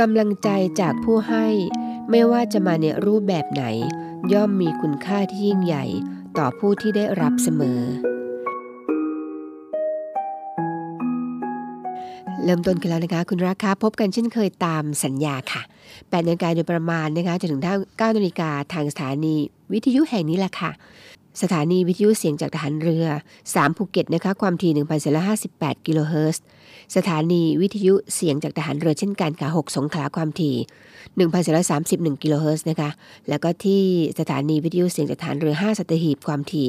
กำลังใจจากผู้ให้ ไม่ว่าจะมาในรูปแบบไหน ย่อมมีคุณค่าที่ยิ่งใหญ่ต่อผู้ที่ได้รับเสมอ เริ่มต้นกันแล้วนะคะ คุณราคาพบกันเช่นเคยตามสัญญาค่ะ8นาฬิกาโดยประมาณนะคะจนถึง9นาฬิกาทางสถานีวิทยุแห่งนี้แหละค่ะ สถานีวิทยุเสียงจากทหารเรือ 3 ภูเก็ตนะคะความถี่1,458กิโลเฮิรตซ์สถานีวิทยุเสียงจากทหารเรือเช่นกันค่ะ6สงขลาความถี่1,431กิโลเฮิรตซ์นะคะแล้วก็ที่สถานีวิทยุเสียงจากทหารเรือ 5 สัตหีบความถี่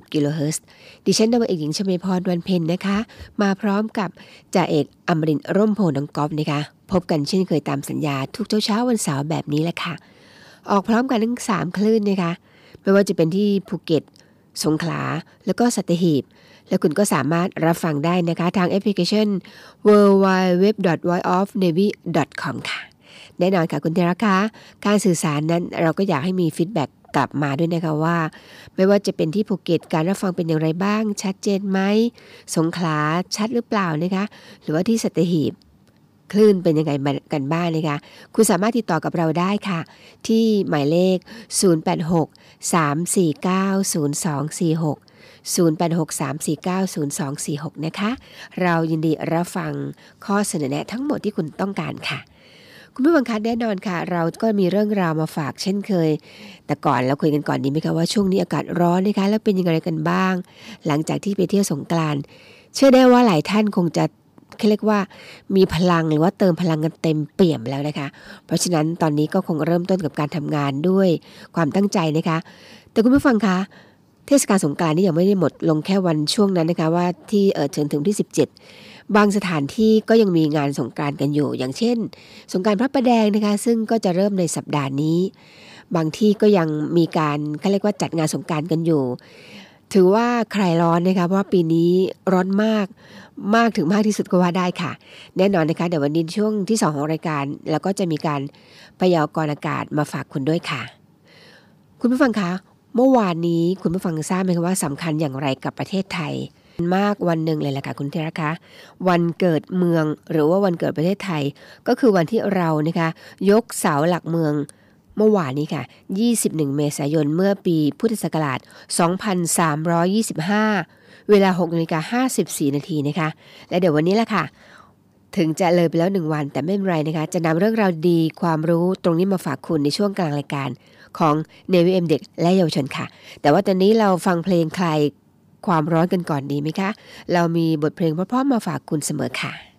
720 กิโลเฮิรตซ์ดิฉันจ่าเอกหญิงชมพรวันเพ็ญนะคะ มาพร้อมกับจ่าเอกอมรินร่มโพน้องกอล์ฟนะคะ พบกันเช่นเคยตามสัญญาทุกเช้าเช้าวันเสาร์แบบนี้แหละค่ะ ออกพร้อมกันทั้ง 3 คลื่นนะคะ ไม่ว่าจะเป็นที่ภูเก็ต สงขลา แล้วก็สัตหีบ แล้วคุณก็สามารถรับฟังได้นะคะ ทางแอปพลิเคชัน w w w v o i of n a v y c o m ค่ะ แน่นอนค่ะคุณเทระคะการสื่อสารนั้นเราก็อยากให้มี feedback กลับมาด้วยนะคะว่า ไม่ว่าจะเป็นที่ภูเก็ตการรับฟังเป็นอย่างไรบ้าง ชัดเจนไหมสงขลาชัดหรือเปล่านะคะ หรือว่าที่สัตหีบ คลื่นเป็นยังไงกันบ้างนะคะ คุณสามารถติดต่อกับเราได้ค่ะ ที่หมายเลข 086 349 0246 0863490246 นะคะ เรายินดีรับฟังข้อเสนอแนะทั้งหมดที่คุณต้องการค่ะ คุณผู้ฟังคะแน่นอนค่ะ เราก็มีเรื่องราวมาฝากเช่นเคย แต่ก่อนเราคุยกันก่อนดีไหมคะว่าช่วงนี้อากาศร้อนนะคะแล้วเป็นยังไงกันบ้าง หลังจากที่ไปเที่ยวสงกรานต์เชื่อได้ว่าหลายท่านคงจะ เขาเรียกว่ามีพลังหรือว่าเติมพลังกันเต็มเปี่ยมแล้วนะคะ เพราะฉะนั้นตอนนี้ก็คงเริ่มต้นกับการทำงานด้วยความตั้งใจนะคะ แต่คุณผู้ฟังคะเทศกาลสงกรานต์นี่ยังไม่ได้หมดลงแค่วันช่วงนั้นนะคะว่าที่เออถึงถึงที่ 17 บางสถานที่ก็ยังมีงานสงกรานต์กันอยู่ อย่างเช่น สงการพระประแดงนะคะ ซึ่งก็จะเริ่มในสัปดาห์นี้ บางที่ก็ยังมีการเขาเรียกว่าจัดงานสงการกันอยู่ ถือว่าใครร้อนนะคะเพราะปีนี้ร้อนมาก มากถึงมากที่สุดก็ว่าได้ค่ะ แน่นอนนะคะเดี๋ยววันนี้ช่วงที่ 2 ของรายการ แล้วก็จะมีการพยากรณ์อากาศมาฝากคุณด้วยค่ะ คุณผู้ฟังคะเมื่อวานนี้คุณผู้ฟังทราบไหมคะว่าสำคัญอย่างไรกับประเทศไทย มากวันหนึ่งเลยแหละค่ะคุณเทระคะ วันเกิดเมืองหรือว่าวันเกิดประเทศไทย ก็คือวันที่เรานะคะ ยกเสาหลักเมืองเมื่อวานนี้ค่ะ 21 เมษายนเมื่อปีพุทธศักราช 2325 เวลา6นาฬิกา54 นาทีนะคะ และเดี๋ยววันนี้แหละค่ะ ถึงจะเลยไปแล้วหนึ่งวันแต่ไม่เป็นไรนะคะ จะนำเรื่องราวดีความรู้ตรงนี้มาฝากคุณในช่วงกลางรายการของเนวิเอ็มเด็กและเยาวชนค่ะ แต่ว่าตอนนี้เราฟังเพลงคลายความร้อนกันก่อนดีไหมคะ เรามีบทเพลงเพราะๆมาฝากคุณเสมอค่ะ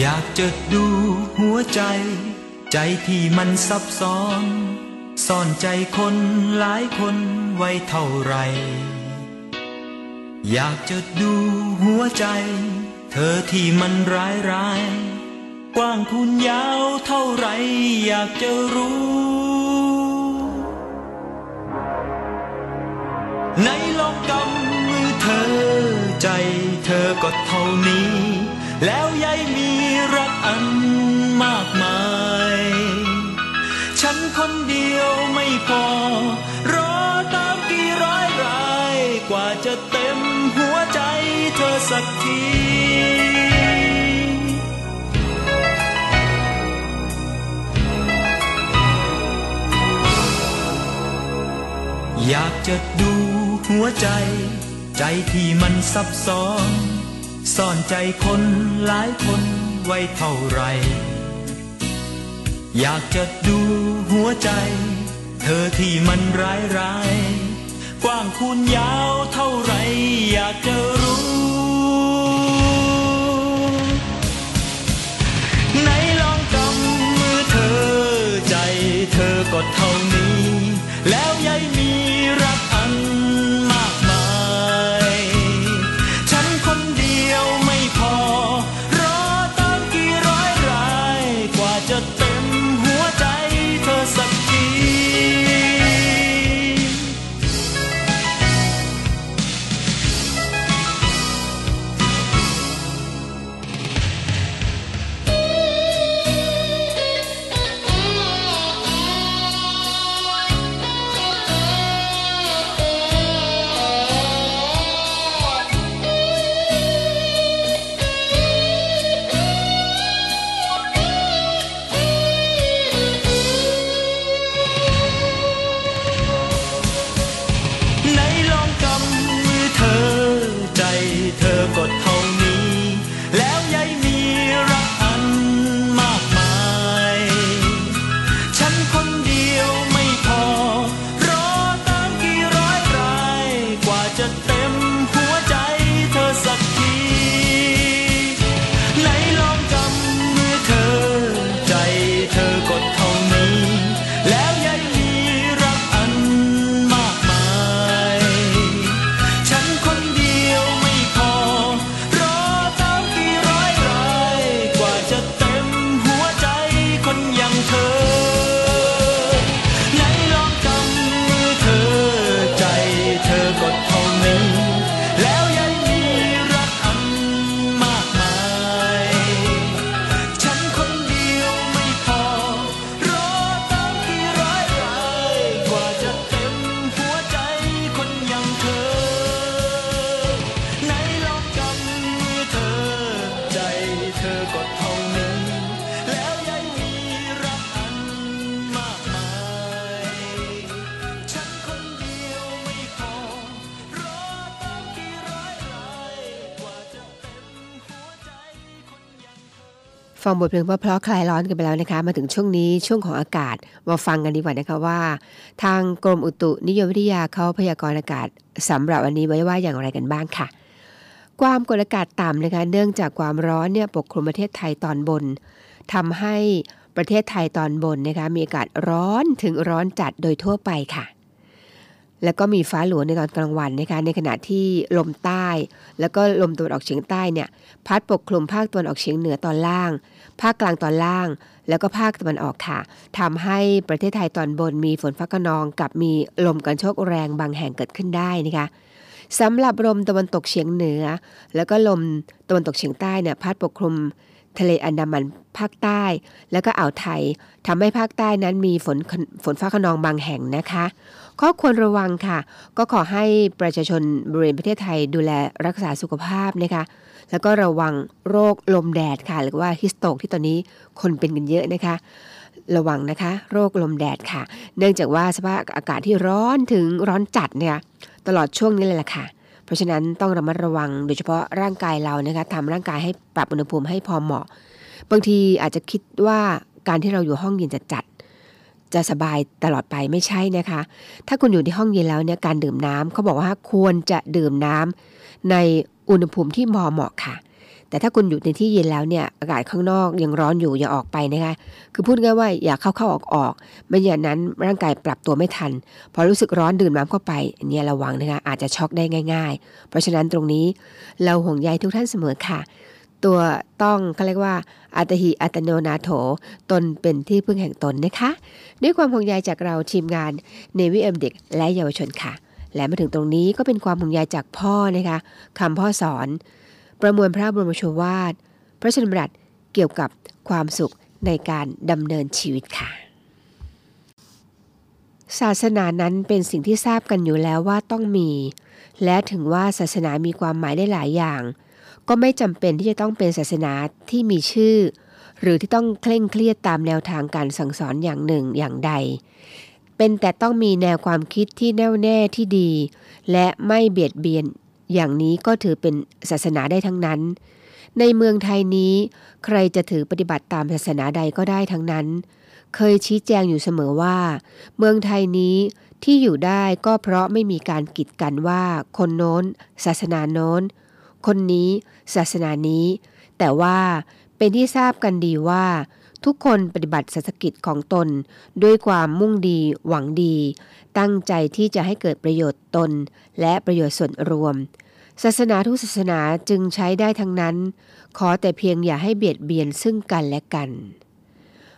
อยากจะดูหัวใจ ใจที่มันซับซ้อน ซ่อนใจคนหลายคนไว้เท่าไร อยากจะดูหัวใจ เธอที่มันร้ายร้ายกว้างคุณยาวเท่าไร อยากจะรู้ ในลองกำมือเธอใจเธอก็เท่านี้ แล้วยายมีรักอันมากมาย ฉันคนเดียวไม่พอ รอตามกี่ร้อยรายกว่าจะเต็มหัวใจเธอสักทีอยากจะดูหัวใจ ใจที่มันซับซ้อน ซ่อนใจคนหลายคนไว้เท่าไร อยากจะดูหัวใจ เธอที่มันร้ายร้าย กว้างคูณยาวเท่าไร อยากจะรู้ในลองกำมือเธอใจเธอก็เท่านี้ แล้วยายมีร ฟังบทเพลงเพราะๆคลายร้อนกันไปแล้วนะคะ มาถึงช่วงนี้ช่วงของอากาศมาฟังกันดีกว่านะคะว่า ทางกรมอุตุนิยมวิทยาเขาพยากรณ์อากาศสำหรับวันนี้ไว้ว่าอย่างไรกันบ้างค่ะ ความกดอากาศต่ำนะคะเนื่องจากความร้อนเนี่ยปกคลุมประเทศไทยตอนบนทำให้ประเทศไทยตอนบนนะคะมีอากาศร้อนถึงร้อนจัดโดยทั่วไปค่ะ แล้วก็มีฟ้าหลวงในตอนกลางวันนะคะในขณะที่ลมใต้ แล้วก็ลมตะวันออกเฉียงใต้เนี่ยพัดปกคลุมภาคตะวันออกเฉียงเหนือตอนล่าง ภาคกลางตอนล่าง แล้วก็ภาคตะวันออกค่ะทำให้ประเทศไทยตอนบนมีฝนฟ้าขนองกับมีลมกันโชกแรงบางแห่งเกิดขึ้นได้นะคะสำหรับลมตะวันตกเฉียงเหนือ แล้วก็ลมตะวันตกเฉียงใต้เนี่ยพัดปกคลุมทะเลอันดามันภาคใต้ แล้วก็อ่าวไทยทำให้ภาคใต้นั้นมีฝนฝนฟ้าขนองบางแห่งนะคะ ข้อควรระวังค่ะ ก็ขอให้ประชาชนบริเวณประเทศไทยดูแลรักษาสุขภาพนะคะแล้วก็ระวังโรคลมแดดค่ะ หรือว่าฮิสโตกที่ตอนนี้คนเป็นกันเยอะนะคะ ระวังนะคะ โรคลมแดดค่ะ เนื่องจากว่าสภาพอากาศที่ร้อนถึงร้อนจัดเนี่ยตลอดช่วงนี้เลยล่ะค่ะ เพราะฉะนั้นต้องระมัดระวังโดยเฉพาะร่างกายเรานะคะทำร่างกายให้ปรับอุณหภูมิให้พอเหมาะ บางทีอาจจะคิดว่าการที่เราอยู่ห้องเย็นจะจัด จะสบายตลอดไปไม่ใช่นะคะ ถ้าคุณอยู่ในห้องเย็นแล้วเนี่ยการดื่มน้ำเขาบอกว่าควรจะดื่มน้ำในอุณหภูมิที่พอเหมาะค่ะ แต่ถ้าคุณอยู่ในที่เย็นแล้วเนี่ยอากาศข้างนอกยังร้อนอยู่อย่าออกไปนะคะคือพูดง่ายว่าอย่าเข้าเข้าออกออกไม่อย่างนั้นร่างกายปรับตัวไม่ทัน พอรู้สึกร้อนดื่มน้ำเข้าไปอันนี้ระวังนะคะอาจจะช็อกได้ง่าย ๆ เพราะฉะนั้นตรงนี้เราห่วงใยทุกท่านเสมอค่ะ ตัวต้องเขาเรียกว่าอัตหิอัตโนนาโถ ตนเป็นที่พึ่งแห่งตนนะคะ ด้วยความห่วงใยจากเราทีมงานเนวิเอ็มเด็กและเยาวชนค่ะ และมาถึงตรงนี้ก็เป็นความห่วงใยจากพ่อนะคะคำพ่อสอน ประมวลพระบรมโชวาท พระชนมรัตเกี่ยวกับความสุขในการดำเนินชีวิตค่ะ ศาสนานั้นเป็นสิ่งที่ทราบกันอยู่แล้วว่าต้องมี และถึงว่าศาสนามีความหมายได้หลายอย่าง ก็ไม่จำเป็นที่จะต้องเป็นศาสนาที่มีชื่อ หรือที่ต้องเคร่งเครียดตามแนวทางการสั่งสอนอย่างหนึ่งอย่างใด เป็นแต่ต้องมีแนวความคิดที่แน่วแน่ที่ดี และไม่เบียดเบียน อย่างนี้ก็ถือเป็นศาสนาได้ทั้งนั้น ในเมืองไทยนี้ ใครจะถือปฏิบัติตามศาสนาใดก็ได้ทั้งนั้น เคยชี้แจงอยู่เสมอว่า เมืองไทยนี้ที่อยู่ได้ก็เพราะไม่มีการกีดกันว่าคนโน้น ศาสนาโน้น คนนี้ ศาสนานี้ แต่ว่าเป็นที่ทราบกันดีว่า ทุกคนปฏิบัติศาสกิจของตน ด้วยความมุ่งดีหวังดี ตั้งใจที่จะให้เกิดประโยชน์ตน และประโยชน์ส่วนรวม ศาสนาทุกศาสนาจึงใช้ได้ทั้งนั้น ขอแต่เพียงอย่าให้เบียดเบียนซึ่งกันและกัน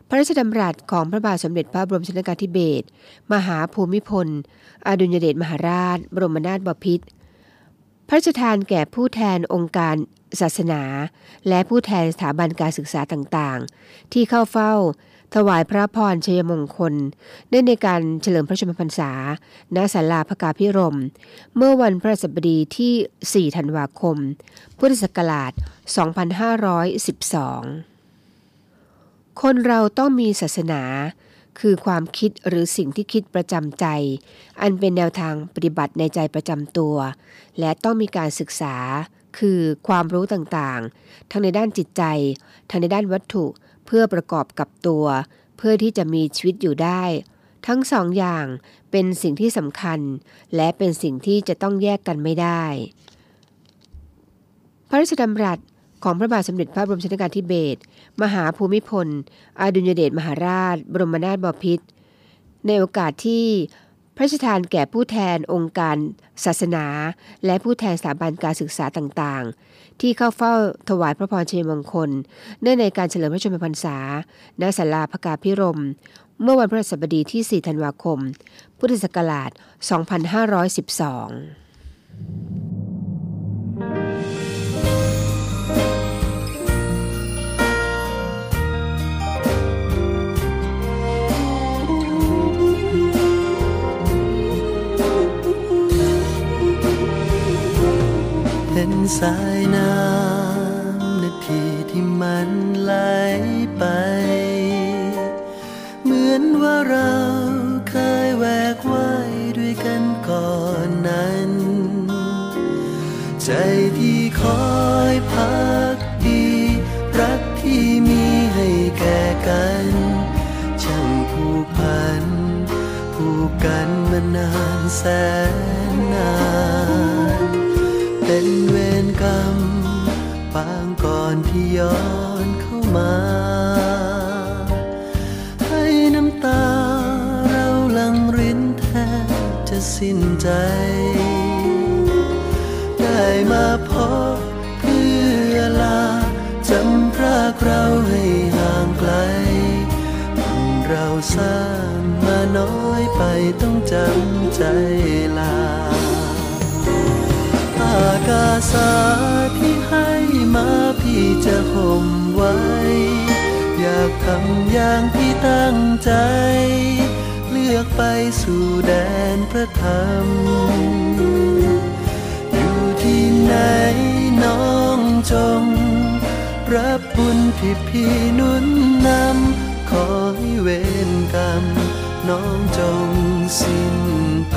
พระราชดำรัสของพระบาทสมเด็จพระบรมชนกาธิเบศร มหาภูมิพล อดุลยเดชมหาราช บรมนาถบพิตร พระราชทานแก่ผู้แทนองค์การศาสนา และผู้แทนสถาบันการศึกษาต่างๆ ที่เข้าเฝ้า ถวายพระพรชัยมงคลเนื่องในการเฉลิมพระชนมพรรษา ณศาลาพระกาพิรม เมื่อวันพระศัสบดีที่ 4 ธันวาคม พุทธศักราช 2512 คนเราต้องมีศาสนา คือความคิดหรือสิ่งที่คิดประจำใจ อันเป็นแนวทางปฏิบัติในใจประจำตัว และต้องมีการศึกษา คือความรู้ต่างๆ ทั้งในด้านจิตใจ ทั้งในด้านวัตถุ เพื่อประกอบกับตัว เพื่อที่จะมีชีวิตอยู่ได้ ทั้งสองอย่างเป็นสิ่งที่สำคัญ และเป็นสิ่งที่จะต้องแยกกันไม่ได้ พระราชดำรัสของพระบาทสมเด็จพระบรมชนกาธิเบศร มหาภูมิพล อดุลยเดชมหาราช บรมนาถบพิตรในโอกาสที่พระราชทานแก่ผู้แทนองค์การศาสนา และผู้แทนสถาบันการศึกษาต่างๆ ที่เข้าเฝ้าถวายพระพรชัยมงคล เนื่องในการเฉลิมพระชนมพรรษา ณ ศาลาพระกาพิรม เมื่อวันพฤหัสบดีที่ 4 ธันวาคม พุทธศักราช 2512 เป็นสายน้ำนาทีที่มันไหลไป เหมือนว่าเราเคยแวกไว้ด้วยกันก่อนนั้น ใจที่คอยพักดี รักที่มีให้แก่กันช่างผูกพัน ผูกกันมานานแสนนาน ที่ย้อนเข้ามา ให้น้ำตาเราหลังรินแทบจะสิ้นใจ ได้มาพบเพื่อลาจำพรากเราให้ห่างไกลบุญเราสร้างมาน้อยไปต้องจำใจลา อากาสา มาพี่จะห่มไว้ อยากทำอย่างที่ตั้งใจ เลือกไปสู่แดนพระธรรม อยู่ที่ไหนน้องจง รับบุญที่พี่นุนนำขอให้เวรกรรม น้องจงสิ้นไป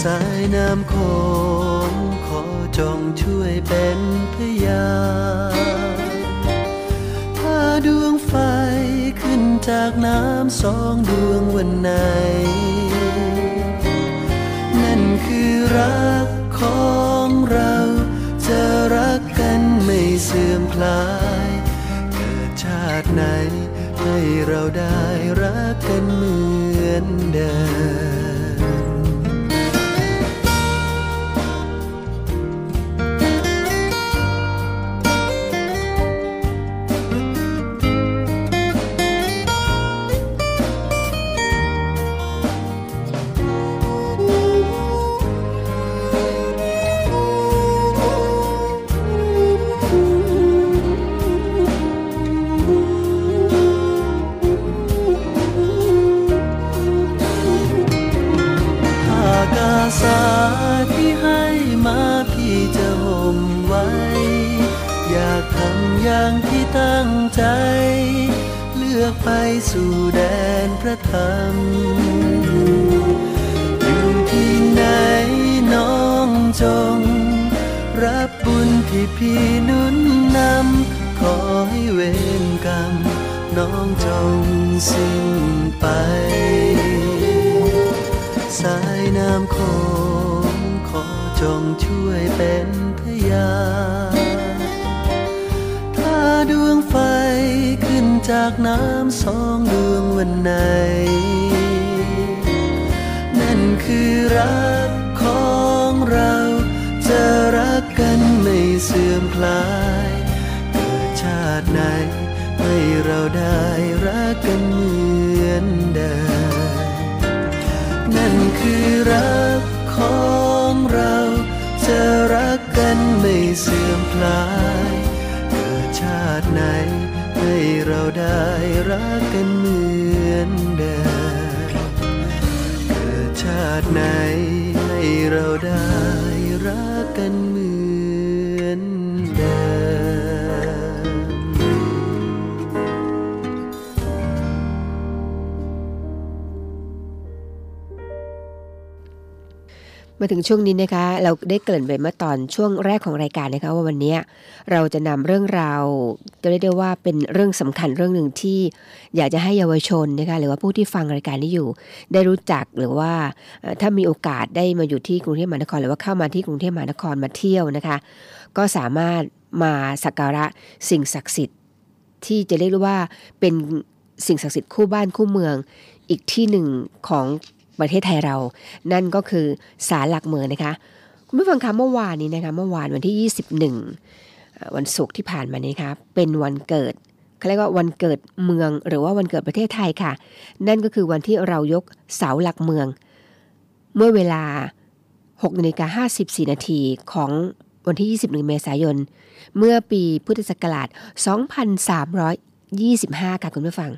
สายน้ำโขง จงช่วยเป็นพยานถ้าดวงไฟขึ้นจากน้ำสองดวงวันไหน นั่นคือรักของเรา จะรักกันไม่เสื่อมคลาย เกิดชาติไหน ให้เราได้รักกันเหมือนเดิม ช่วงนี้นะคะเราได้เกริ่นไปเมื่อตอนช่วงแรกของรายการนะคะว่าวันนี้เราจะนำเรื่องราวจะเรียกได้ว่าเป็นเรื่องสำคัญเรื่องหนึ่งที่อยากจะให้เยาวชนนะคะหรือว่าผู้ที่ฟังรายการนี้อยู่ ได้รู้จักหรือว่าถ้ามีโอกาสได้มาอยู่ที่กรุงเทพมหานคร หรือว่าเข้ามาที่กรุงเทพมหานครมาเที่ยวนะคะ ก็สามารถมาสักการะสิ่งศักดิ์สิทธิ์ ที่จะเรียกว่าเป็นสิ่งศักดิ์สิทธิ์คู่บ้านคู่เมือง อีกที่หนึ่งของ ประเทศไทยเรา นั่นก็คือศาลหลักเมืองนะคะคุณผู้ฟังคะเมื่อวานนี้นะคะเมื่อวานวันที่ 21 วันศุกร์ที่ผ่านมานี้ครับเป็นวันเกิดเขาเรียกว่าวันเกิดเมืองหรือว่าวันเกิดประเทศไทยค่ะ นั่นก็คือวันที่เรายกเสาหลักเมือง เมื่อเวลา6นาฬิกา54นาทีของวันที่ 21 เมษายน เมื่อปีพุทธศักราช 2325 ค่ะคุณผู้ฟัง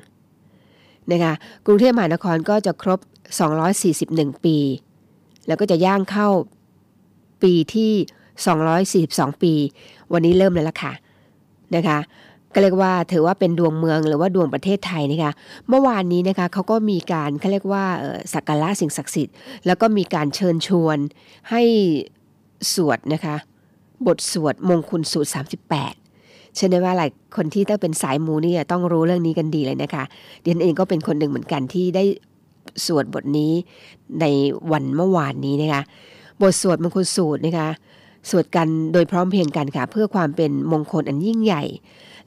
นะคะกรุงเทพมหานครก็จะครบ 241 ปี แล้วก็จะย่างเข้าปีที่ 242 ปี วันนี้เริ่มแล้วล่ะค่ะนะคะก็เรียกว่าถือว่าเป็นดวงเมืองหรือว่าดวงประเทศไทยนะคะ เมื่อวานนี้นะคะเขาก็มีการเขาเรียกว่าสักการะสิ่งศักดิ์สิทธิ์ แล้วก็มีการเชิญชวนให้สวดนะคะ บทสวดมงคลสูตร 38 เชื่อได้ว่าหลายคนที่ต้องเป็นสายมูนี่ต้องรู้เรื่องนี้กันดีเลยนะคะเดียนเองก็เป็นคนหนึ่งเหมือนกันที่ได้สวดบทนี้ในวันเมื่อวานนี้นะคะบทสวดมงคลสูตรนะคะสวดกันโดยพร้อมเพรียงกันค่ะ เพื่อความเป็นมงคลอันยิ่งใหญ่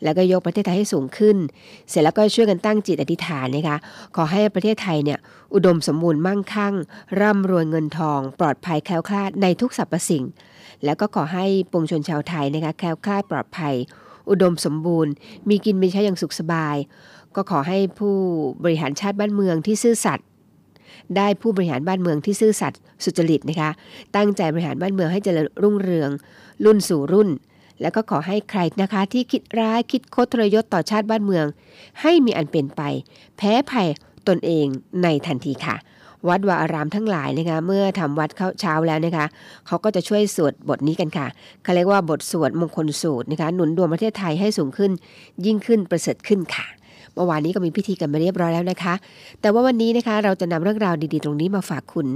แล้วก็ยกประเทศไทยให้สูงขึ้น เสร็จแล้วก็ช่วยกันตั้งจิตอธิษฐานนะคะขอให้ประเทศไทยเนี่ยอุดมสมบูรณ์มั่งคั่ง ร่ำรวยเงินทอง ปลอดภัยแคล้วคลาดในทุกสรรพสิ่ง แล้วก็ขอให้ปวงชนชาวไทยนะคะแคล้วคลาดปลอดภัย อุดมสมบูรณ์ มีกินมีใช้อย่างสุขสบาย ก็ขอให้ผู้บริหารชาติบ้านเมืองที่ซื่อสัตย์ได้ผู้บริหารบ้านเมืองที่ซื่อสัตย์สุจริตนะคะ ตั้งใจบริหารบ้านเมืองให้เจริญรุ่งเรือง รุ่นสู่รุ่น แล้วก็ขอให้ใครนะคะที่คิดร้ายคิดโคตรทรยศต่อชาติบ้านเมือง ให้มีอันเป็นไป แพ้ภัยตนเองในทันทีค่ะ วัดวาอารามทั้งหลายนะคะเมื่อทำวัดเขาเช้าแล้วนะคะเขาก็จะช่วยสวดบทนี้กันค่ะเขาเรียกว่าบทสวดมงคลสูตรนะคะหนุนดวงประเทศไทยให้สูงขึ้น ยิ่งขึ้นประเสริฐขึ้นค่ะเมื่อวานนี้ก็มีพิธีกันมาเรียบร้อยแล้วนะคะ แต่ว่าวันนี้นะคะเราจะนำเรื่องราวดีๆ ตรงนี้มาฝากคุณ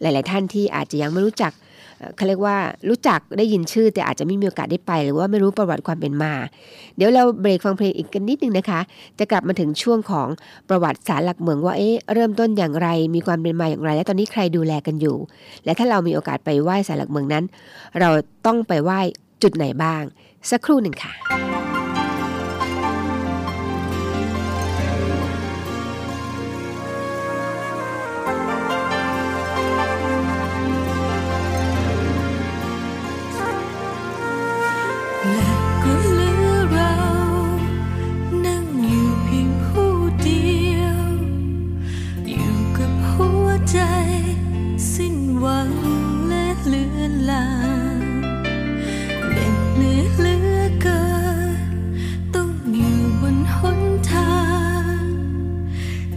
หลาย ๆ ท่านที่อาจจะยังไม่รู้จัก เขาเรียกว่ารู้จักได้ยินชื่อ แต่อาจจะไม่มีโอกาสได้ไป หรือว่าไม่รู้ประวัติความเป็นมา เดี๋ยวเราเบรกฟังเพลงอีกกันนิดนึงนะคะ จะกลับมาถึงช่วงของประวัติศาสตร์หลักเมืองว่าเอ๊ะเริ่มต้นอย่างไร มีความเป็นมาอย่างไร และตอนนี้ใครดูแลกันอยู่ และถ้าเรามีโอกาสไปไหว้ศาลหลักเมืองนั้น เราต้องไปไหว้จุดไหนบ้าง สักครู่หนึ่งค่ะ ลาเหน็ดเหนื่อยเหลือเกินต้องอยู่บนหนทาง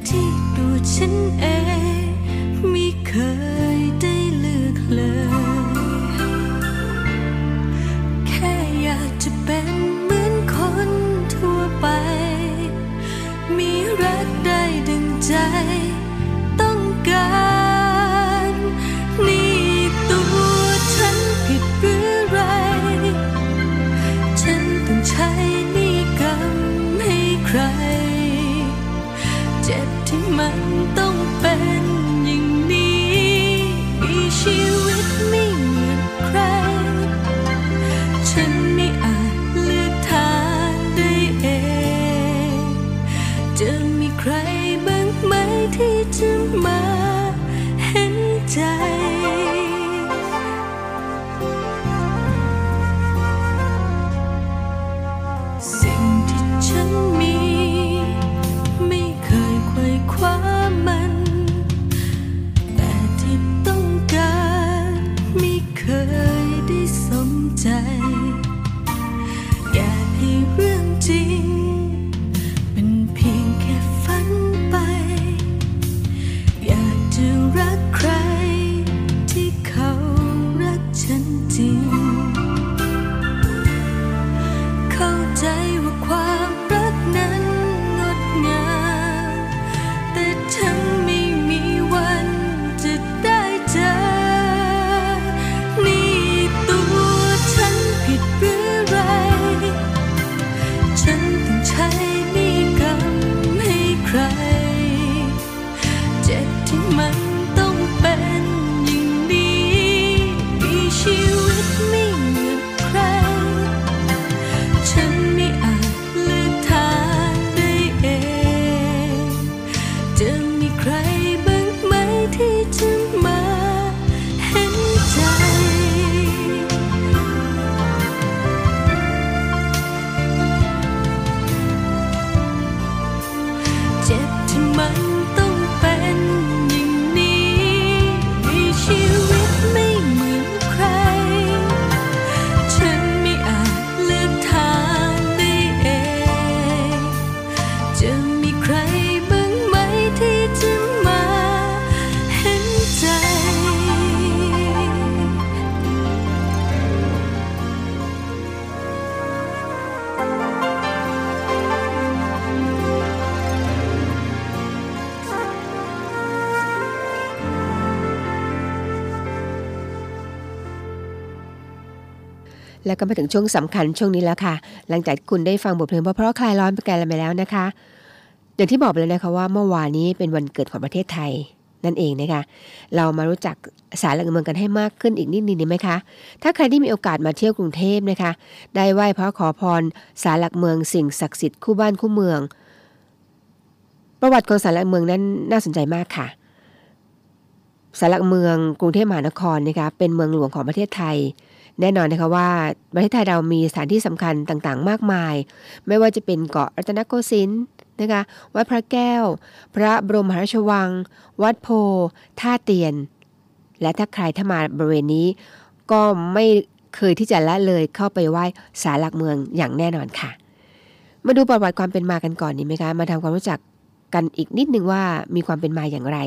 ที่ตัวฉันเองไม่เคย ก็มาถึงช่วงสำคัญช่วงนี้แล้วค่ะ หลังจากคุณได้ฟังบทเพลงเพราะๆคลายร้อนไปกันไปแล้วนะคะ อย่างที่บอกไปแล้วนะคะว่าเมื่อวานนี้เป็นวันเกิดของประเทศไทยนั่นเองนะคะ เรามารู้จักสารหลักเมืองกันให้มากขึ้นอีกนิดนึงดีไหมคะ ถ้าใครที่มีโอกาสมาเที่ยวกรุงเทพนะคะ ได้ไหว้พระขอพรสารหลักเมืองสิ่งศักดิ์สิทธิ์คู่บ้านคู่เมือง ประวัติของสารหลักเมืองนั้นน่าสนใจมากค่ะสารหลักเมืองกรุงเทพมหานครนะคะเป็นเมืองหลวงของประเทศไทย แน่นอนนะคะว่าประเทศไทยเรามีสถานที่สำคัญต่างๆ มากมาย ไม่ว่าจะเป็นเกาะรัตนโกสินทร์นะคะวัดพระแก้ว พระบรมหาราชวัง วัดโพท่าเตียน และถ้าใครถ้ามาบริเวณนี้ ก็ไม่เคยที่จะละเลยเข้าไปไหว้ศาลหลักเมืองอย่างแน่นอนค่ะ มาดูประวัติความเป็นมากันก่อนดีไหมคะ มาทำความรู้จักกันอีกนิดนึงว่ามีความเป็นมาอย่างไร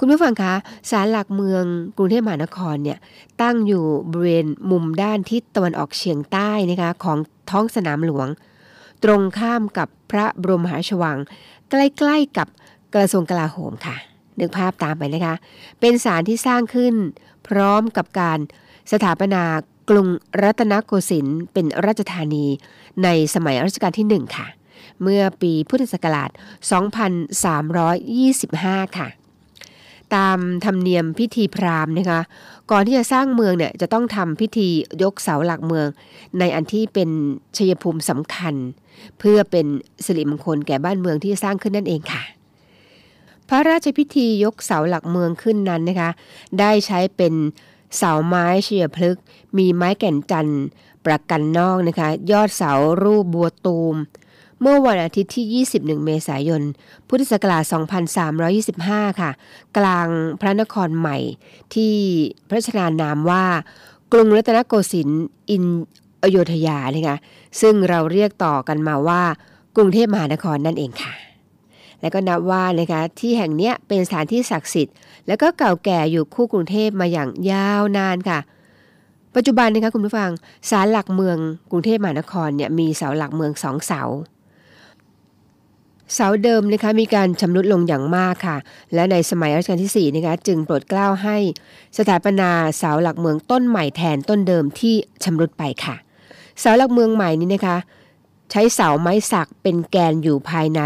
คุณผู้ฟังคะศาลหลักเมืองกรุงเทพมหานครเนี่ยตั้งอยู่บริเวณมุมด้านทิศตะวันออกเฉียงใต้นะคะของท้องสนามหลวง ตรงข้ามกับพระบรมมหาราชวัง ใกล้ๆกับกระทรวงกลาโหมค่ะนึกภาพตามไปนะคะ เป็นศาลที่สร้างขึ้น พร้อมกับการสถาปนากรุงรัตนโกสินทร์เป็นราชธานีในสมัยรัชกาลที่ 1 ค่ะ เมื่อปีพุทธศักราช 2325 ค่ะ ตามธรรมเนียมพิธีพราหมณ์นะคะก่อนที่จะสร้างเมืองเนี่ยจะต้องทำพิธียกเสาหลักเมือง ในอันที่เป็นชัยภูมิสำคัญ เพื่อเป็นสิริมงคลแก่บ้านเมืองที่สร้างขึ้นนั่นเองค่ะ พระราชพิธียกเสาหลักเมืองขึ้นนั้นนะคะ ได้ใช้เป็นเสาไม้เฉียพลึก มีไม้แก่นจันทร์ประกันนอกนะคะ ยอดเสารูปบัวตูม เมื่อวันอาทิตย์ที่ 21 เมษายน พุทธศักราช 2325 ค่ะ กลางพระนครใหม่ที่พระชทานามว่า กรุงรัตนโกสินทร์อินอโยธยานะคะซึ่งเราเรียกต่อกันมาว่า กรุงเทพมหานครนั่นเองค่ะ และก็นับว่านะคะที่แห่งนี้เป็นสถานที่ศักดิ์สิทธิ์ และก็เก่าแก่อยู่คู่กรุงเทพมาอย่างยาวนานค่ะปัจจุบันนะคะคุณผู้ฟังศาลหลักเมืองกรุงเทพมหานครเนี่ยมีเสาหลักเมืองสองเสา เสาเดิมนะคะมีการชำรุดลงอย่างมากค่ะ และในสมัยรัชกาลที่4นะคะจึงโปรดเกล้าให้สถาปนาเสาหลักเมืองต้นใหม่แทนต้นเดิมที่ชำรุดไปค่ะ เสาหลักเมืองใหม่นี้นะคะ ใช้เสาไม้สักเป็นแกนอยู่ภายใน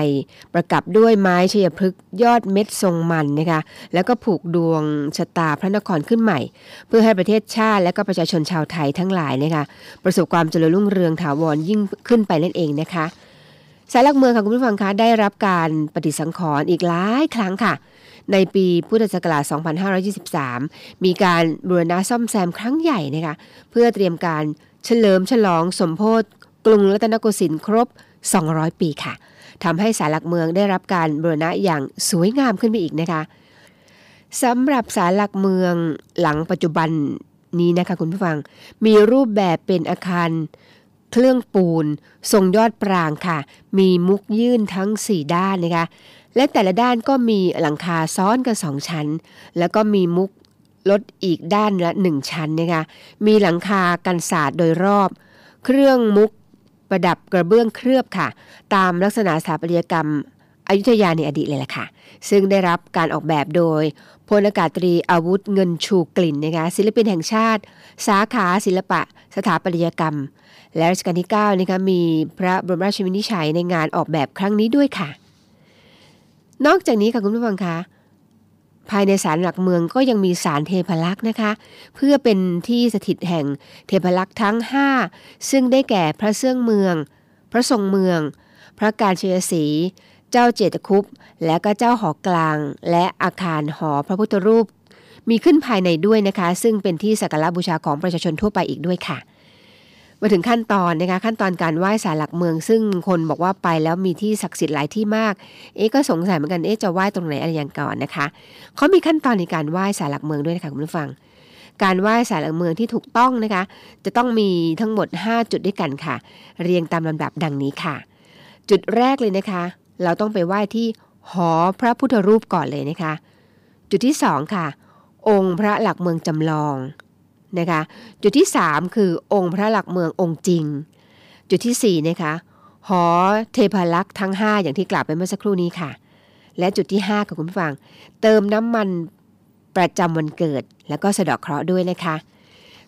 ประกับด้วยไม้ชยพฤกษ์ยอดเม็ดทรงมันนะคะแล้วก็ผูกดวงชะตาพระนครขึ้นใหม่ เพื่อให้ประเทศชาติและก็ประชาชนชาวไทยทั้งหลายนะคะประสบความเจริญรุ่งเรืองถาวรยิ่งขึ้นไปนั่นเองนะคะ สารหลักเมืองค่ะคุณผู้ฟังคะได้รับการปฏิสังขรณ์อีกหลายครั้งค่ะ ในปีพุทธศักราช 2523 มีการบูรณะซ่อมแซมครั้งใหญ่นะคะเพื่อเตรียมการเฉลิมฉลองสมโพธิกรุงรัตนโกสินทร์ครบ 200 ปีค่ะทำให้สารหลักเมืองได้รับการบูรณะอย่างสวยงามขึ้นไปอีกนะคะสำหรับสารหลักเมืองหลังปัจจุบันนี้นะคะคุณผู้ฟัง มีรูปแบบเป็นอาคาร เครื่องปูน ทรงยอดปรางค่ะ มีมุกยื่นทั้ง 4 ด้านนะคะ และแต่ละด้านก็มีหลังคาซ้อนกันสองชั้น แล้วก็มีมุกลดอีกด้านละหนึ่งชั้นนะคะ มีหลังคากันศาสตร์โดยรอบ เครื่องมุกประดับกระเบื้องเคลือบค่ะ ตามลักษณะสถาปัตยกรรมอยุธยาในอดีตเลยล่ะค่ะ ซึ่งได้รับการออกแบบโดยพลอากาศตรีอาวุธเงินชูกลิ่นนะคะศิลปินแห่งชาติ สาขาศิลปะ สถาปัตยกรรม และรัชกาลที่9นะคะมีพระบรมราชวินิจฉัยในงานออกแบบครั้งนี้ด้วยค่ะ นอกจากนี้ค่ะคุณผู้ฟังคะภายในศาลหลักเมืองก็ยังมีศาลเทพลักษ์นะคะ เพื่อเป็นที่สถิตแห่งเทพลักษ์ทั้ง 5 ซึ่งได้แก่พระเสื่องเมือง พระทรงเมือง พระการเชยศรีเจ้าเจตคุปและก็เจ้าหอกลาง และอาคารหอพระพุทธรูป มีขึ้นภายในด้วยนะคะ ซึ่งเป็นที่สักการะบูชาของประชาชนทั่วไปอีกด้วยค่ะ มาถึงขั้นตอนนะคะขั้นตอนการไหว้ศาลหลักเมือง ซึ่งคนบอกว่าไปแล้วมีที่ศักดิ์สิทธิ์หลายที่มาก เอ๊ก็สงสัยเหมือนกันเอ๊จะไหว้ตรงไหนอะไรอย่างก่อนนะคะเขามีขั้นตอนในการไหว้ศาลหลักเมืองด้วยนะคะคุณผู้ฟัง การไหว้ศาลหลักเมืองที่ถูกต้องนะคะ จะต้องมีทั้งหมด 5 จุดด้วยกันค่ะ เรียงตามลำดับดังนี้ค่ะ จุดแรกเลยนะคะ เราต้องไปไหว้ที่หอพระพุทธรูปก่อนเลยนะคะ จุดที่สองค่ะ องค์พระหลักเมืองจำลอง นะคะ จุดที่ 3 คือองค์พระหลักเมืององค์จริง จุดที่4นะคะหอเทพาลักษ์ทั้ง 5 อย่างที่กล่าวไปเมื่อสักครู่นี้ค่ะ และจุดที่5ค่ะคุณผู้ฟัง เติมน้ำมันประจำวันเกิด แล้วก็สะดอกเคราะห์ด้วยนะคะ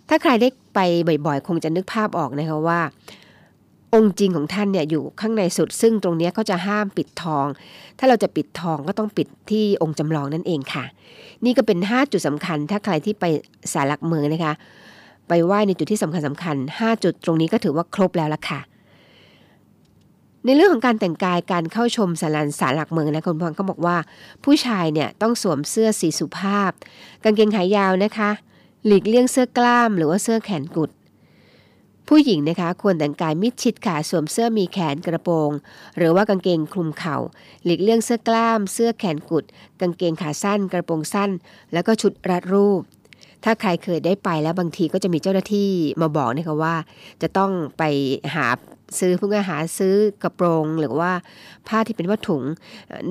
ถ้าใครได้ไปบ่อยๆ คงจะนึกภาพออกนะคะว่า องค์จริงของท่านเนี่ยอยู่ข้างในสุด ซึ่งตรงนี้ยเขาจะห้ามปิดทอง ถ้าเราจะปิดทองก็ต้องปิดที่องค์จำลองนั่นเองค่ะ นี่ก็เป็น 5 จุดสำคัญ ถ้าใครที่ไปสารหลักเมืองนะคะ ไปไหว้ในจุดที่สำคัญสำคัญ 5 จุดตรงนี้ก็ถือว่าครบแล้วละค่ะ ในเรื่องของการแต่งกายการเข้าชมสารสารหลักเมืองนะคุณพงก็บอกว่า ผู้ชายเนี่ยต้องสวมเสื้อสีสุภาพ กางเกงขายาวนะคะ หลีกเลี่ยงเสื้อกล้ามหรือว่าเสื้อแขนกุด ผู้หญิงนะคะควรแต่งกายมิดชิดค่ะสวมเสื้อมีแขนกระโปรง หรือว่ากางเกงคลุมเข่า หลีกเลี่ยงเสื้อกล้าม เสื้อแขนกุด กางเกงขาสั้น กระโปรงสั้น แล้วก็ชุดรัดรูป ถ้าใครเคยได้ไปแล้วบางทีก็จะมีเจ้าหน้าที่มาบอกนะคะว่า จะต้องไปหาซื้อพื่อาหารซื้อกระโปรง หรือว่าผ้าที่เป็นผ้าถุง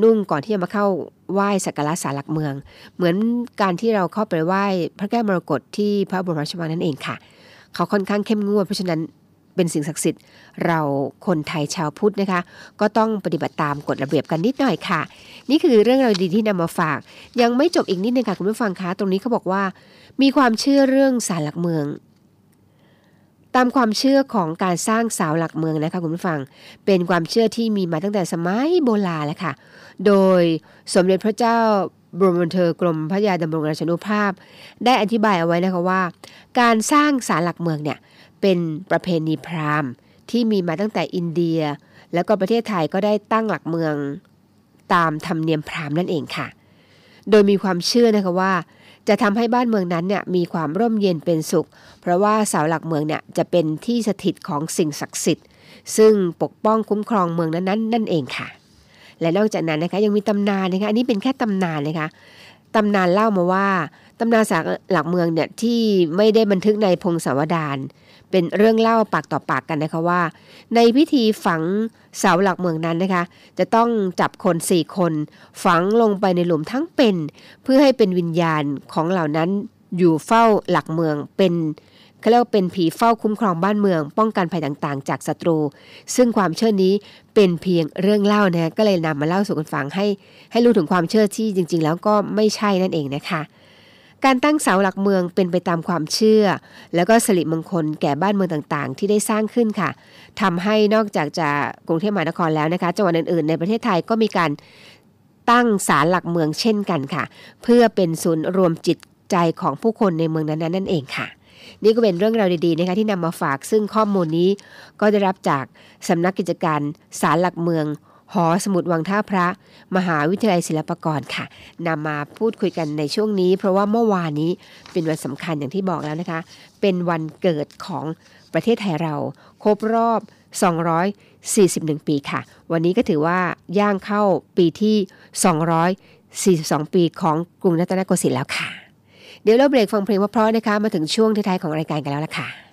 นุ่งก่อนที่จะมาเข้าไหว้สักการะศาลหลักเมือง เหมือนการที่เราเข้าไปไหว้พระแก้วมรกตที่พระบรมราชวังนั่นเองค่ะ เขาค่อนข้างเข้มงวดเพราะฉะนั้นเป็นสิ่งศักดิ์สิทธิ์ เราคนไทยชาวพุทธนะคะ ก็ต้องปฏิบัติตามกฎระเบียบกันนิดหน่อยค่ะ นี่คือเรื่องราวดีที่นำมาฝาก ยังไม่จบอีกนิดนึงค่ะคุณผู้ฟังคะตรงนี้เขาบอกว่า มีความเชื่อเรื่องศาลหลักเมือง ตามความเชื่อของการสร้างเสาหลักเมืองนะคะคุณผู้ฟัง เป็นความเชื่อที่มีมาตั้งแต่สมัยโบราณแล้วค่ะ โดยสมเด็จพระเจ้า บรมเธอกรมพระยาดำรงราชานุภาพ ได้อธิบายเอาไว้นะคะว่า การสร้างศาลหลักเมืองเนี่ยเป็นประเพณีพราหมณ์ที่มีมาตั้งแต่อินเดีย แล้วก็ประเทศไทยก็ได้ตั้งหลักเมืองตามธรรมเนียมพราหมณ์นั่นเองค่ะ โดยมีความเชื่อนะคะว่า จะทำให้บ้านเมืองนั้นเนี่ยมีความร่มเย็นเป็นสุข เพราะว่าเสาหลักเมืองเนี่ยจะเป็นที่สถิตของสิ่งศักดิ์สิทธิ์ ซึ่งปกป้องคุ้มครองเมืองนั้นๆนั่นเองค่ะ และนอกจากนั้นนะคะยังมีตำนานนะคะอันนี้เป็นแค่ตำนานนะคะตำนานเล่ามาว่าตำนานสารหลักเมืองเนี่ยที่ไม่ได้บันทึกในพงศาวดารเป็นเรื่องเล่าปากต่อปากกันนะคะว่า ในพิธีฝังเสาหลักเมืองนั้นนะคะ จะต้องจับคนสี่คนฝังลงไปในหลุมทั้งเป็น เพื่อให้เป็นวิญญาณของเหล่านั้นอยู่เฝ้าหลักเมืองเป็น เขาเรียกว่าเป็นผีเฝ้าคุ้มครองบ้านเมือง ป้องกันภัยต่างๆ จากศัตรู ซึ่งความเชื่อนี้เป็นเพียงเรื่องเล่านะก็เลยนำมาเล่าสู่กันฟังให้ให้รู้ถึงความเชื่อที่จริง ๆ แล้วก็ไม่ใช่นั่นเองนะคะการตั้งเสาหลักเมืองเป็นไปตามความเชื่อ แล้วก็สิริมงคลแก่บ้านเมืองต่างๆ ที่ได้สร้างขึ้นค่ะทำให้นอกจากจะกรุงเทพมหานครแล้วนะคะจังหวัดอื่นๆ ในประเทศไทยก็มีการตั้งศาลหลักเมืองเช่นกันค่ะ เพื่อเป็นศูนย์รวมจิตใจของผู้คนในเมืองนั้นๆนั่นเองค่ะ นี่ก็เป็นเรื่องราวดีๆนะคะที่นำมาฝากซึ่งข้อมูลนี้ก็ได้รับจากสำนักกิจการศาลหลักเมืองหอสมุดวังท่าพระ มหาวิทยาลัยศิลปากรค่ะนำมาพูดคุยกันในช่วงนี้ เพราะว่าเมื่อวานนี้เป็นวันสำคัญอย่างที่บอกแล้วนะคะ เป็นวันเกิดของประเทศไทยเราครบรอบ 241 ปีค่ะ วันนี้ก็ถือว่าย่างเข้าปีที่ 242 ปีของกรุงรัตนโกสินทร์แล้วค่ะ เดี๋ยวเราเบรกฟังเพลงเพราะๆนะคะ มาถึงช่วงท้ายๆของรายการกันแล้วล่ะค่ะ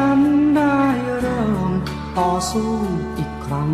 ให้ฉันได้เริ่มต่อสู้อีกครั้ง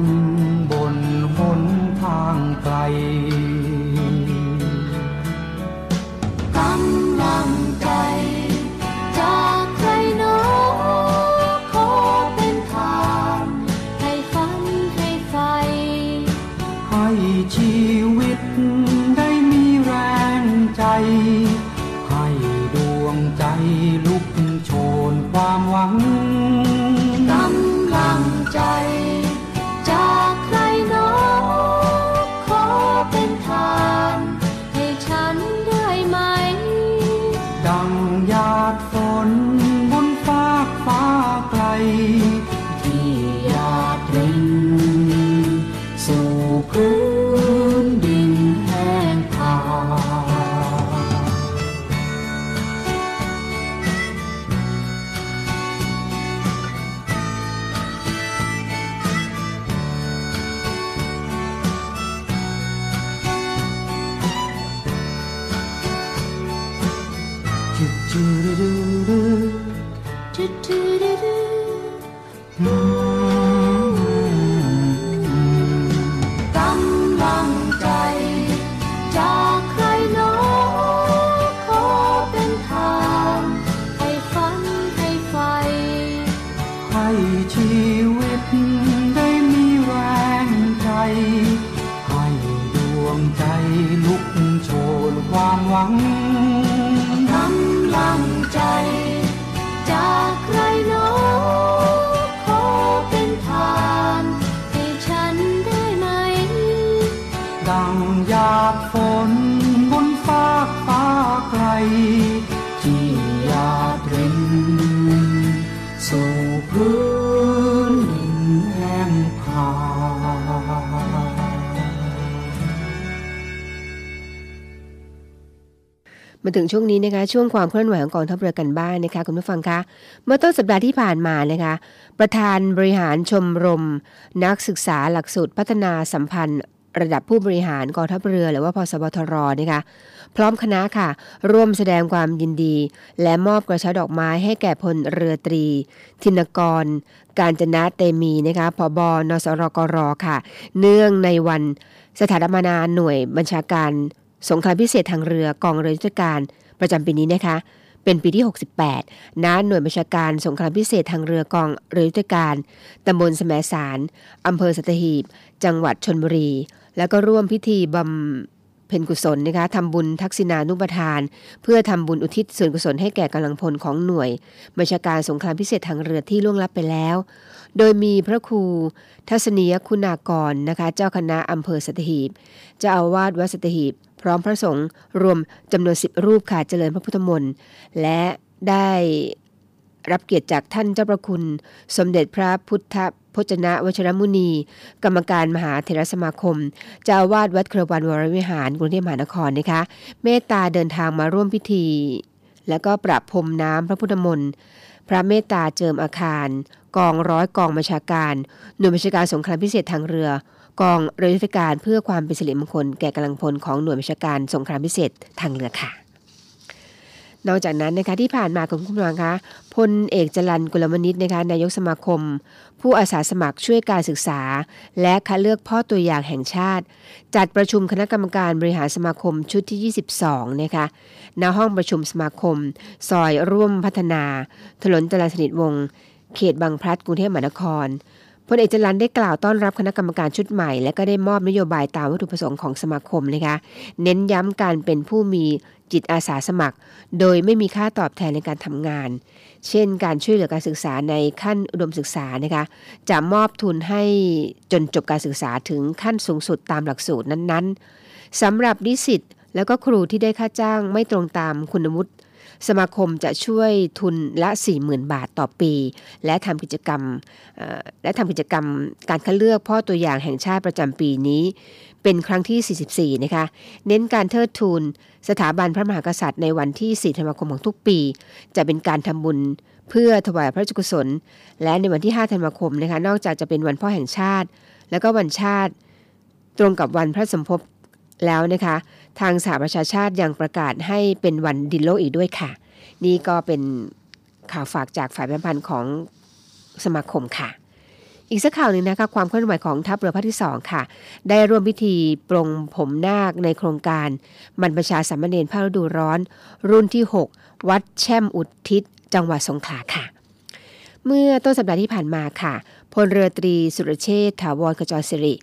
มาถึงช่วงนี้นะคะช่วงความเคลื่อนไหวของกองทัพเรือกันบ้านนะคะคุณผู้ฟังคะเมื่อต้นสัปดาห์ที่ผ่านมานะคะประธานบริหารชมรม นักศึกษาหลักสูตรพัฒนาสัมพันธ์ระดับผู้บริหารกองทัพเรือ หรือว่าพสบทรนะคะพร้อมคณะค่ะ ร่วมแสดงความยินดี และมอบกระเช้าดอกไม้ให้แก่พลเรือตรี ธินกร การจนะเตมีนะคะผบนสรกรค่ะ เนื่องในวันสถาปนาหน่วยบัญชาการ สงครามพิเศษทางเรือกองเรือยุทธการประจำปีนี้นะคะ เป็นปีที่ 68ณหน่วยบัญชาการสงครามพิเศษทางเรือกองเรือยุทธการตำบลแสมสารอำเภอสัตหีบ จังหวัดชนบุรี แล้วก็ร่วมพิธีบำเพ็ญกุศลนะคะทำบุญทักษิณานุปทาน เพื่อทำบุญอุทิศส่วนกุศลให้แก่กำลังพลของหน่วยบัญชาการสงครามพิเศษทางเรือที่ล่วงลับไปแล้ว โดยมีพระครูทัศนียคุณากรนะคะ เจ้าคณะอำเภอสัตหีบเจ้าอาวาสวัดสัตหีบ ร้อมพระสงฆ์รวมจำนวน10รูปค่ะเจริญพระพุทธมนต์และได้รับเกียรติจากท่านเจ้าประคุณ สมเด็จพระพุทธพจนะวชรมุนี กรรมการมหาเถรสมาคม เจ้าวาสวัดเครวันวรวิหารกรุงเทพมหานครนะคะเมตตาเดินทางมาร่วมพิธี แล้วก็ประพรมน้ำพระพุทธมนต์พระเมตตาเจิมอาคาร กองร้อยกองบัญชาการ หน่วยบัญชาการสงครามพิเศษทางเรือ กองเรือยุทธการเพื่อความเป็นสิริมงคลแก่กำลังพลของหน่วยบัญชาการสงครามพิเศษทางเรือค่ะ นอกจากนั้นนะคะที่ผ่านมาคุณผู้ฟังคะพลเอกจรันกุลมนิตนะคะนายกสมาคม ผู้อาสาสมัครช่วยการศึกษา และคัดเลือกพ่อตัวอย่างแห่งชาติ จัดประชุมคณะกรรมการบริหารสมาคมชุดที่ 22 นะคะณห้องประชุมสมาคม ซอยร่วมพัฒนา ถนนจรัญสนิทวงศ์เขตบางพลัดกรุงเทพมหานคร พลเอกจรันได้กล่าวต้อนรับคณะกรรมการชุดใหม่ และก็ได้มอบนโยบายตามวัตถุประสงค์ของสมาคมนะคะ เน้นย้ำการเป็นผู้มีจิตอาสาสมัคร โดยไม่มีค่าตอบแทนในการทำงาน เช่น การช่วยเหลือการศึกษาในขั้นอุดมศึกษานะคะ จะมอบทุนให้จนจบการศึกษาถึงขั้นสูงสุดตามหลักสูตรนั้นๆสำหรับนิสิตแล้วก็ครูที่ได้ค่าจ้างไม่ตรงตามคุณวุฒิ สมาคมจะช่วยทุนละ 40,000 บาทต่อปี และทำกิจกรรมและทำกิจกรรมการคัดเลือกพ่อตัวอย่างแห่งชาติประจำปีนี้ เป็นครั้งที่ 44 นะคะ เน้นการเทิดทูนสถาบันพระมหากษัตริย์ในวันที่ 4 ธันวาคมของทุกปี จะเป็นการทำบุญเพื่อถวายพระราชกุศล และในวันที่ 5 ธันวาคมนะคะ นอกจากจะเป็นวันพ่อแห่งชาติ แล้วก็วันชาติ ตรงกับวันพระสมภพแล้วนะคะ ทางสหประชาชาติยังประกาศให้เป็นวันดินโลกอีกด้วยค่ะ นี่ก็เป็นข่าวฝากจากฝ่ายประชาสัมพันธ์ของสมาคมค่ะ อีกสักข่าวหนึ่งนะคะความเคลื่อนไหวของทัพเรือภาคที่ 2 ค่ะ ได้ร่วมพิธีปรงผมนาคในโครงการบรรพชาสามเณรภาคฤดูร้อน รุ่นที่ 6 วัดแช่มอุทิศจังหวัดสงขลาค่ะ เมื่อต้นสัปดาห์ที่ผ่านมาค่ะ พลเรือตรีสุรเชษฐ์ถาวรขจรสิริ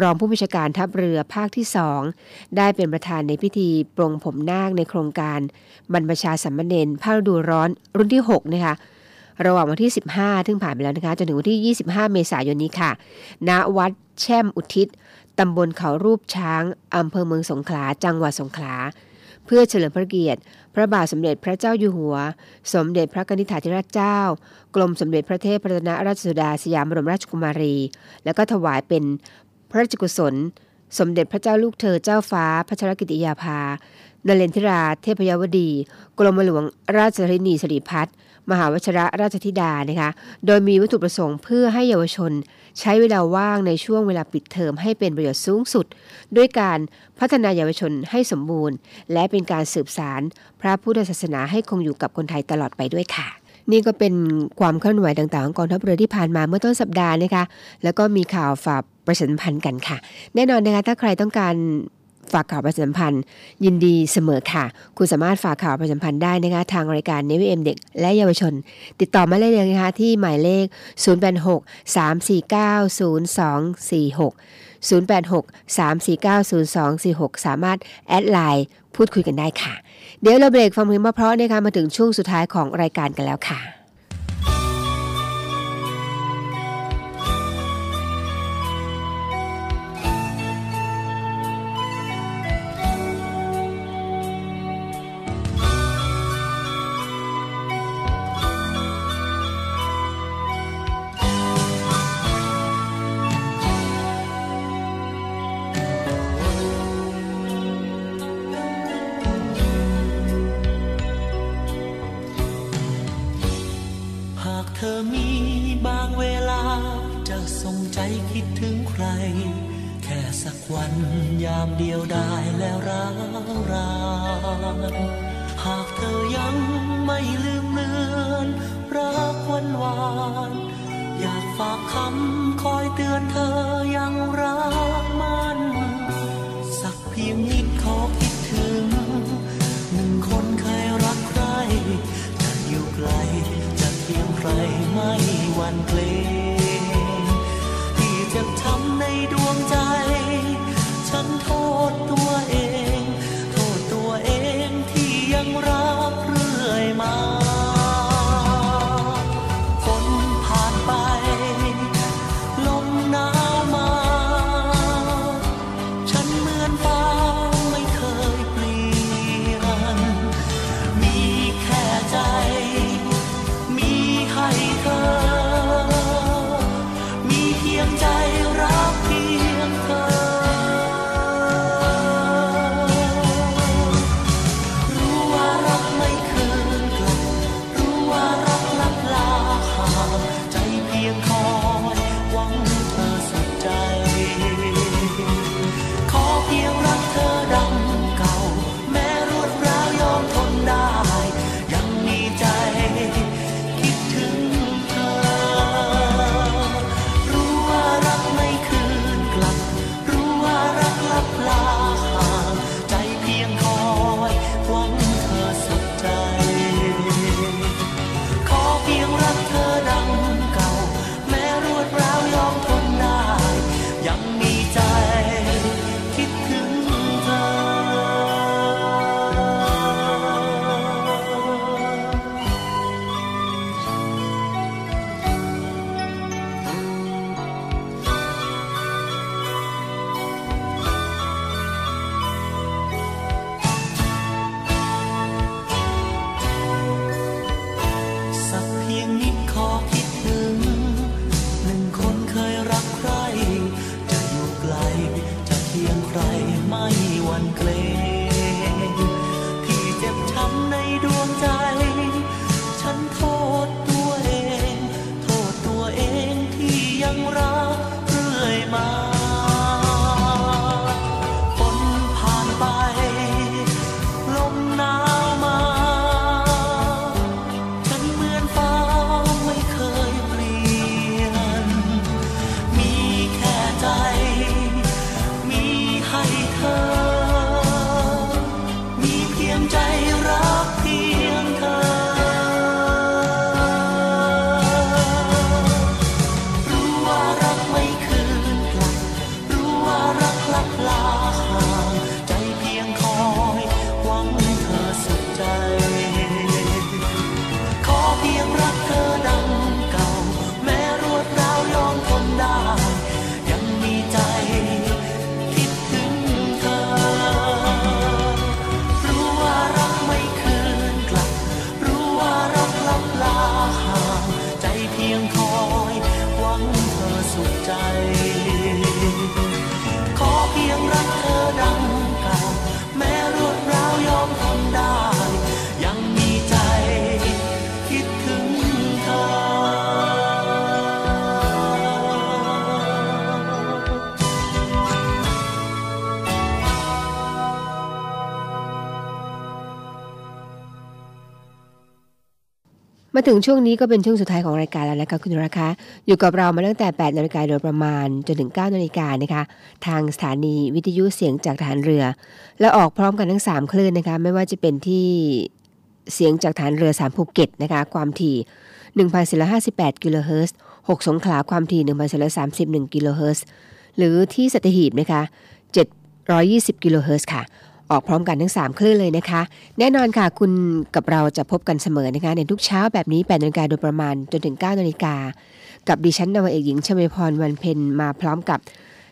รองผู้บัญชาการทัพเรือภาคที่2ได้เป็นประธานในพิธีปรงผมนาคในโครงการ บรรพชาสัมมเนนภาคฤดูร้อนรุ่นที่ 6 นะคะระหว่างวันที่ 15ซึ่งผ่านไปแล้วนะคะ จนถึงวันที่ 25 เมษายนนี้ค่ะ ณ วัดแช่มอุทิศ ตำบลเขารูปช้าง อำเภอเมืองสงขลา จังหวัดสงขลา เพื่อเฉลิมพระเกียรติ ระบาทสมเด็จพระเจ้าอยู่หัว สมเด็จพระกนิษฐาธิราชเจ้า กรมสมเด็จพระเทพรัตนราชสุดาสยามบรมราชกุมารี แล้วก็ถวายเป็นพระราชกุศล สมเด็จพระเจ้าลูกเธอเจ้าฟ้าพัชรกิติยาภา นเรนทิราเทพยวดี กรมหลวงราชธนีสิริพัฒน์มหาวชรราชธิดานะคะโดยมีวัตถุประสงค์เพื่อให้เยาวชน ใช้เวลาว่างในช่วงเวลาปิดเทอมให้เป็นประโยชน์สูงสุด ด้วยการพัฒนาเยาวชนให้สมบูรณ์ และเป็นการสืบสารพระพุทธศาสนาให้คงอยู่กับคนไทยตลอดไปด้วยค่ะ นี่ก็เป็นความเคลื่อนไหวต่างๆของกองทัพเรือที่ผ่านมาเมื่อต้นสัปดาห์นะคะแล้วก็มีข่าวฝากประชาสัมพันธ์กันค่ะ แน่นอนนะคะถ้าใครต้องการ ฝากข่าวประชาสัมพันธ์ยินดีเสมอค่ะ คุณสามารถฝากข่าวประชาสัมพันธ์ได้นะคะ ทางรายการเนวิเอ็มเด็กและเยาวชน ติดต่อมาได้เลยนะคะ ที่หมายเลข 086 349 0246 086 349 0246 สามารถแอดไลน์พูดคุยกันได้ค่ะ เดี๋ยวเราเบรกฟังเพลงเพราะๆนะคะมาถึงช่วงสุดท้ายของรายการกันแล้วค่ะามเดียวได้แล้วร้าวรานหากเธอยังไม่ลืมเลือนรักวันวาน อยากฝากคำคอยเตือน มาถึงช่วงนี้ก็เป็นช่วงสุดท้ายของรายการแล้วนะคะคุณราคาอยู่กับเรามาตั้งแต่ 8 นาฬิกาโดยประมาณจนถึง 9 นาฬิกานะคะ ทางสถานีวิทยุเสียงจากทหารเรือ และออกพร้อมกันทั้ง 3 คลื่นนะคะ ไม่ว่าจะเป็นที่เสียงจากทหารเรือ 3 ภูเก็ตนะคะ ความถี่1,458กิโลเฮิรตซ์6สงขลาความถี่1,431กิโลเฮิรตซ์หรือที่สัตหีบนะคะ720กิโลเฮิรตซ์ค่ะ ออกพร้อมกันทั้ง 3 คลื่นเลยนะคะ แน่นอนค่ะ คุณกับเราจะพบกันเสมอนะคะในทุกเช้าแบบนี้8นาฬิกาโดยประมาณจนถึง9นาฬิกา กับดิฉันนาวเอกหญิงชมพรวันเพ็ญมาพร้อมกับ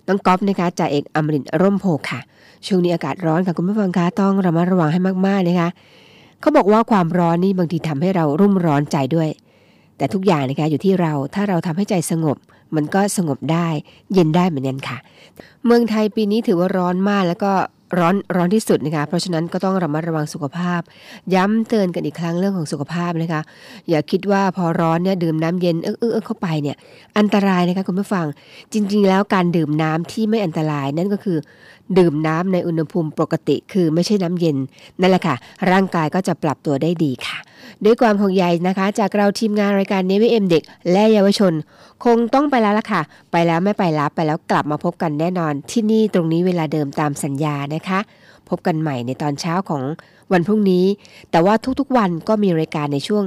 น้องก๊อฟนะคะจ่าเอกอมรินร่มโพค่ะ ช่วงนี้อากาศร้อนค่ะคุณผู้ฟังคะต้องระมัดระวังให้มากๆนะคะเขาบอกว่าความร้อนนี่บางทีทำให้เรารุ่มร้อนใจด้วย แต่ทุกอย่างนะคะอยู่ที่เราถ้าเราทำให้ใจสงบ มันก็สงบได้เย็นได้เหมือนกันค่ะ เมืองไทยปีนี้ถือว่าร้อนมากแล้วก็ ร้อนร้อนที่สุดนะคะเพราะฉะนั้นก็ต้องระมัดระวังสุขภาพ ย้ำเตือนกันอีกครั้งเรื่องของสุขภาพนะคะอย่าคิดว่าพอร้อนเนี่ยดื่มน้ำเย็นเอื้อเอื้อเข้าไปเนี่ยอันตรายนะคะคุณผู้ฟังจริง ๆ แล้วการดื่มน้ำที่ไม่อันตรายนั่นก็คือ ดื่มน้ำในอุณหภูมิปกติ คือไม่ใช่น้ำเย็นนั่นแหละค่ะ ร่างกายก็จะปรับตัวได้ดีค่ะ ด้วยความห่วงใยนะคะ จากเราทีมงานรายการเนวิเอ็มเด็ก และเยาวชน คงต้องไปแล้วล่ะค่ะ ไปแล้วไม่ไปรับไปแล้วกลับมาพบกันแน่นอน ที่นี่ตรงนี้เวลาเดิมตามสัญญานะคะ พบกันใหม่ในตอนเช้าของวันพรุ่งนี้ แต่ว่าทุกๆวันก็มีรายการในช่วง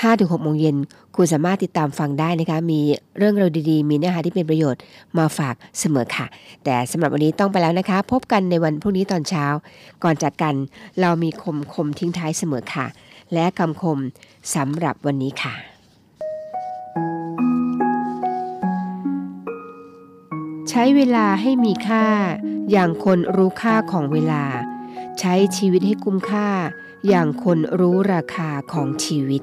5-6โมงเย็นคุณสามารถติดตามฟังได้นะคะ มีเรื่องราวดีๆ มีเนื้อหาที่เป็นประโยชน์มาฝากเสมอค่ะ แต่สำหรับวันนี้ต้องไปแล้วนะคะ พบกันในวันพรุ่งนี้ตอนเช้า ก่อนจากกันเรามีคมคมทิ้งท้ายเสมอค่ะ และคำคมสำหรับวันนี้ค่ะ ใช้เวลาให้มีค่า อย่างคนรู้ค่าของเวลา ใช้ชีวิตให้คุ้มค่า อย่างคนรู้ราคาของชีวิต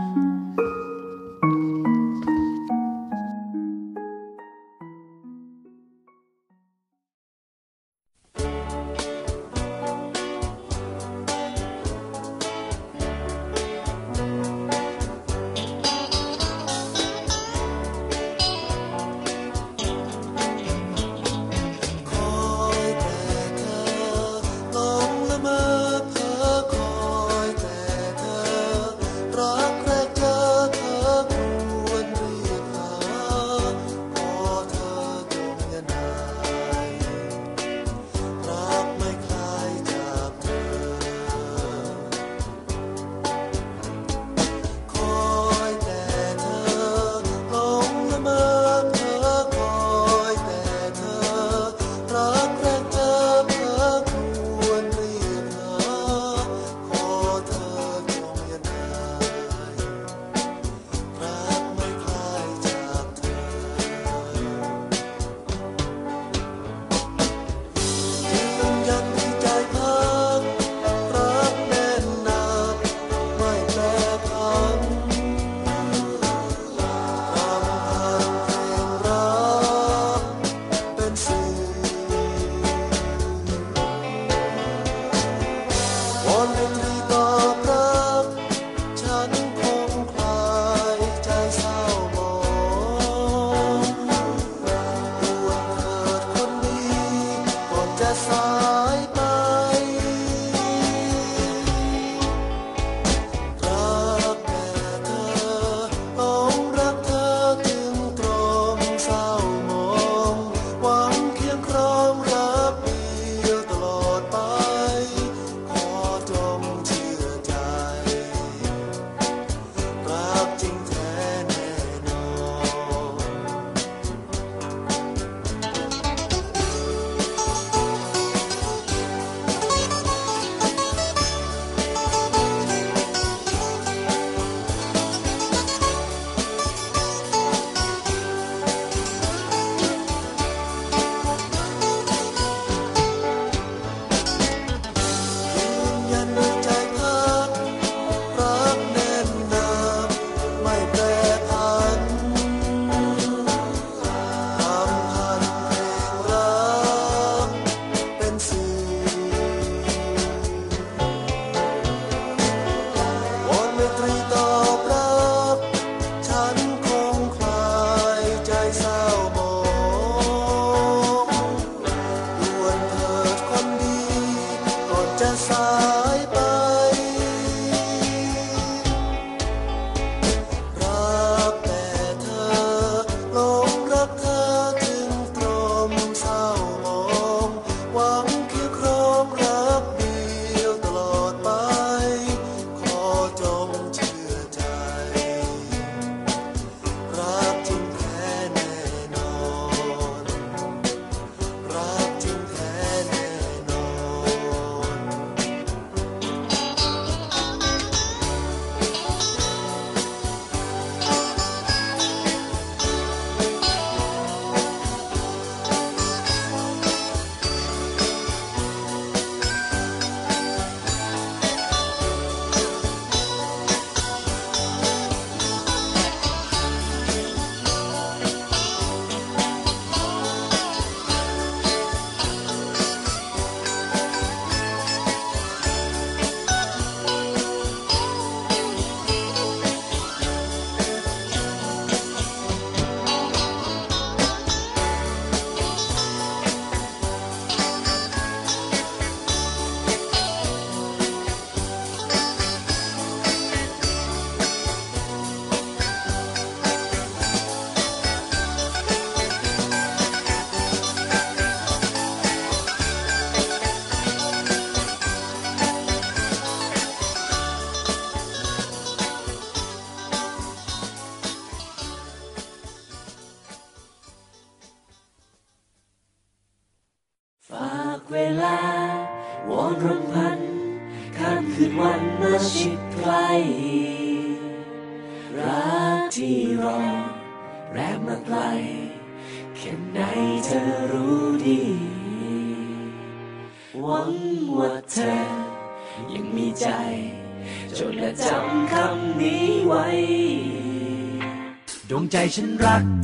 ฉันรัก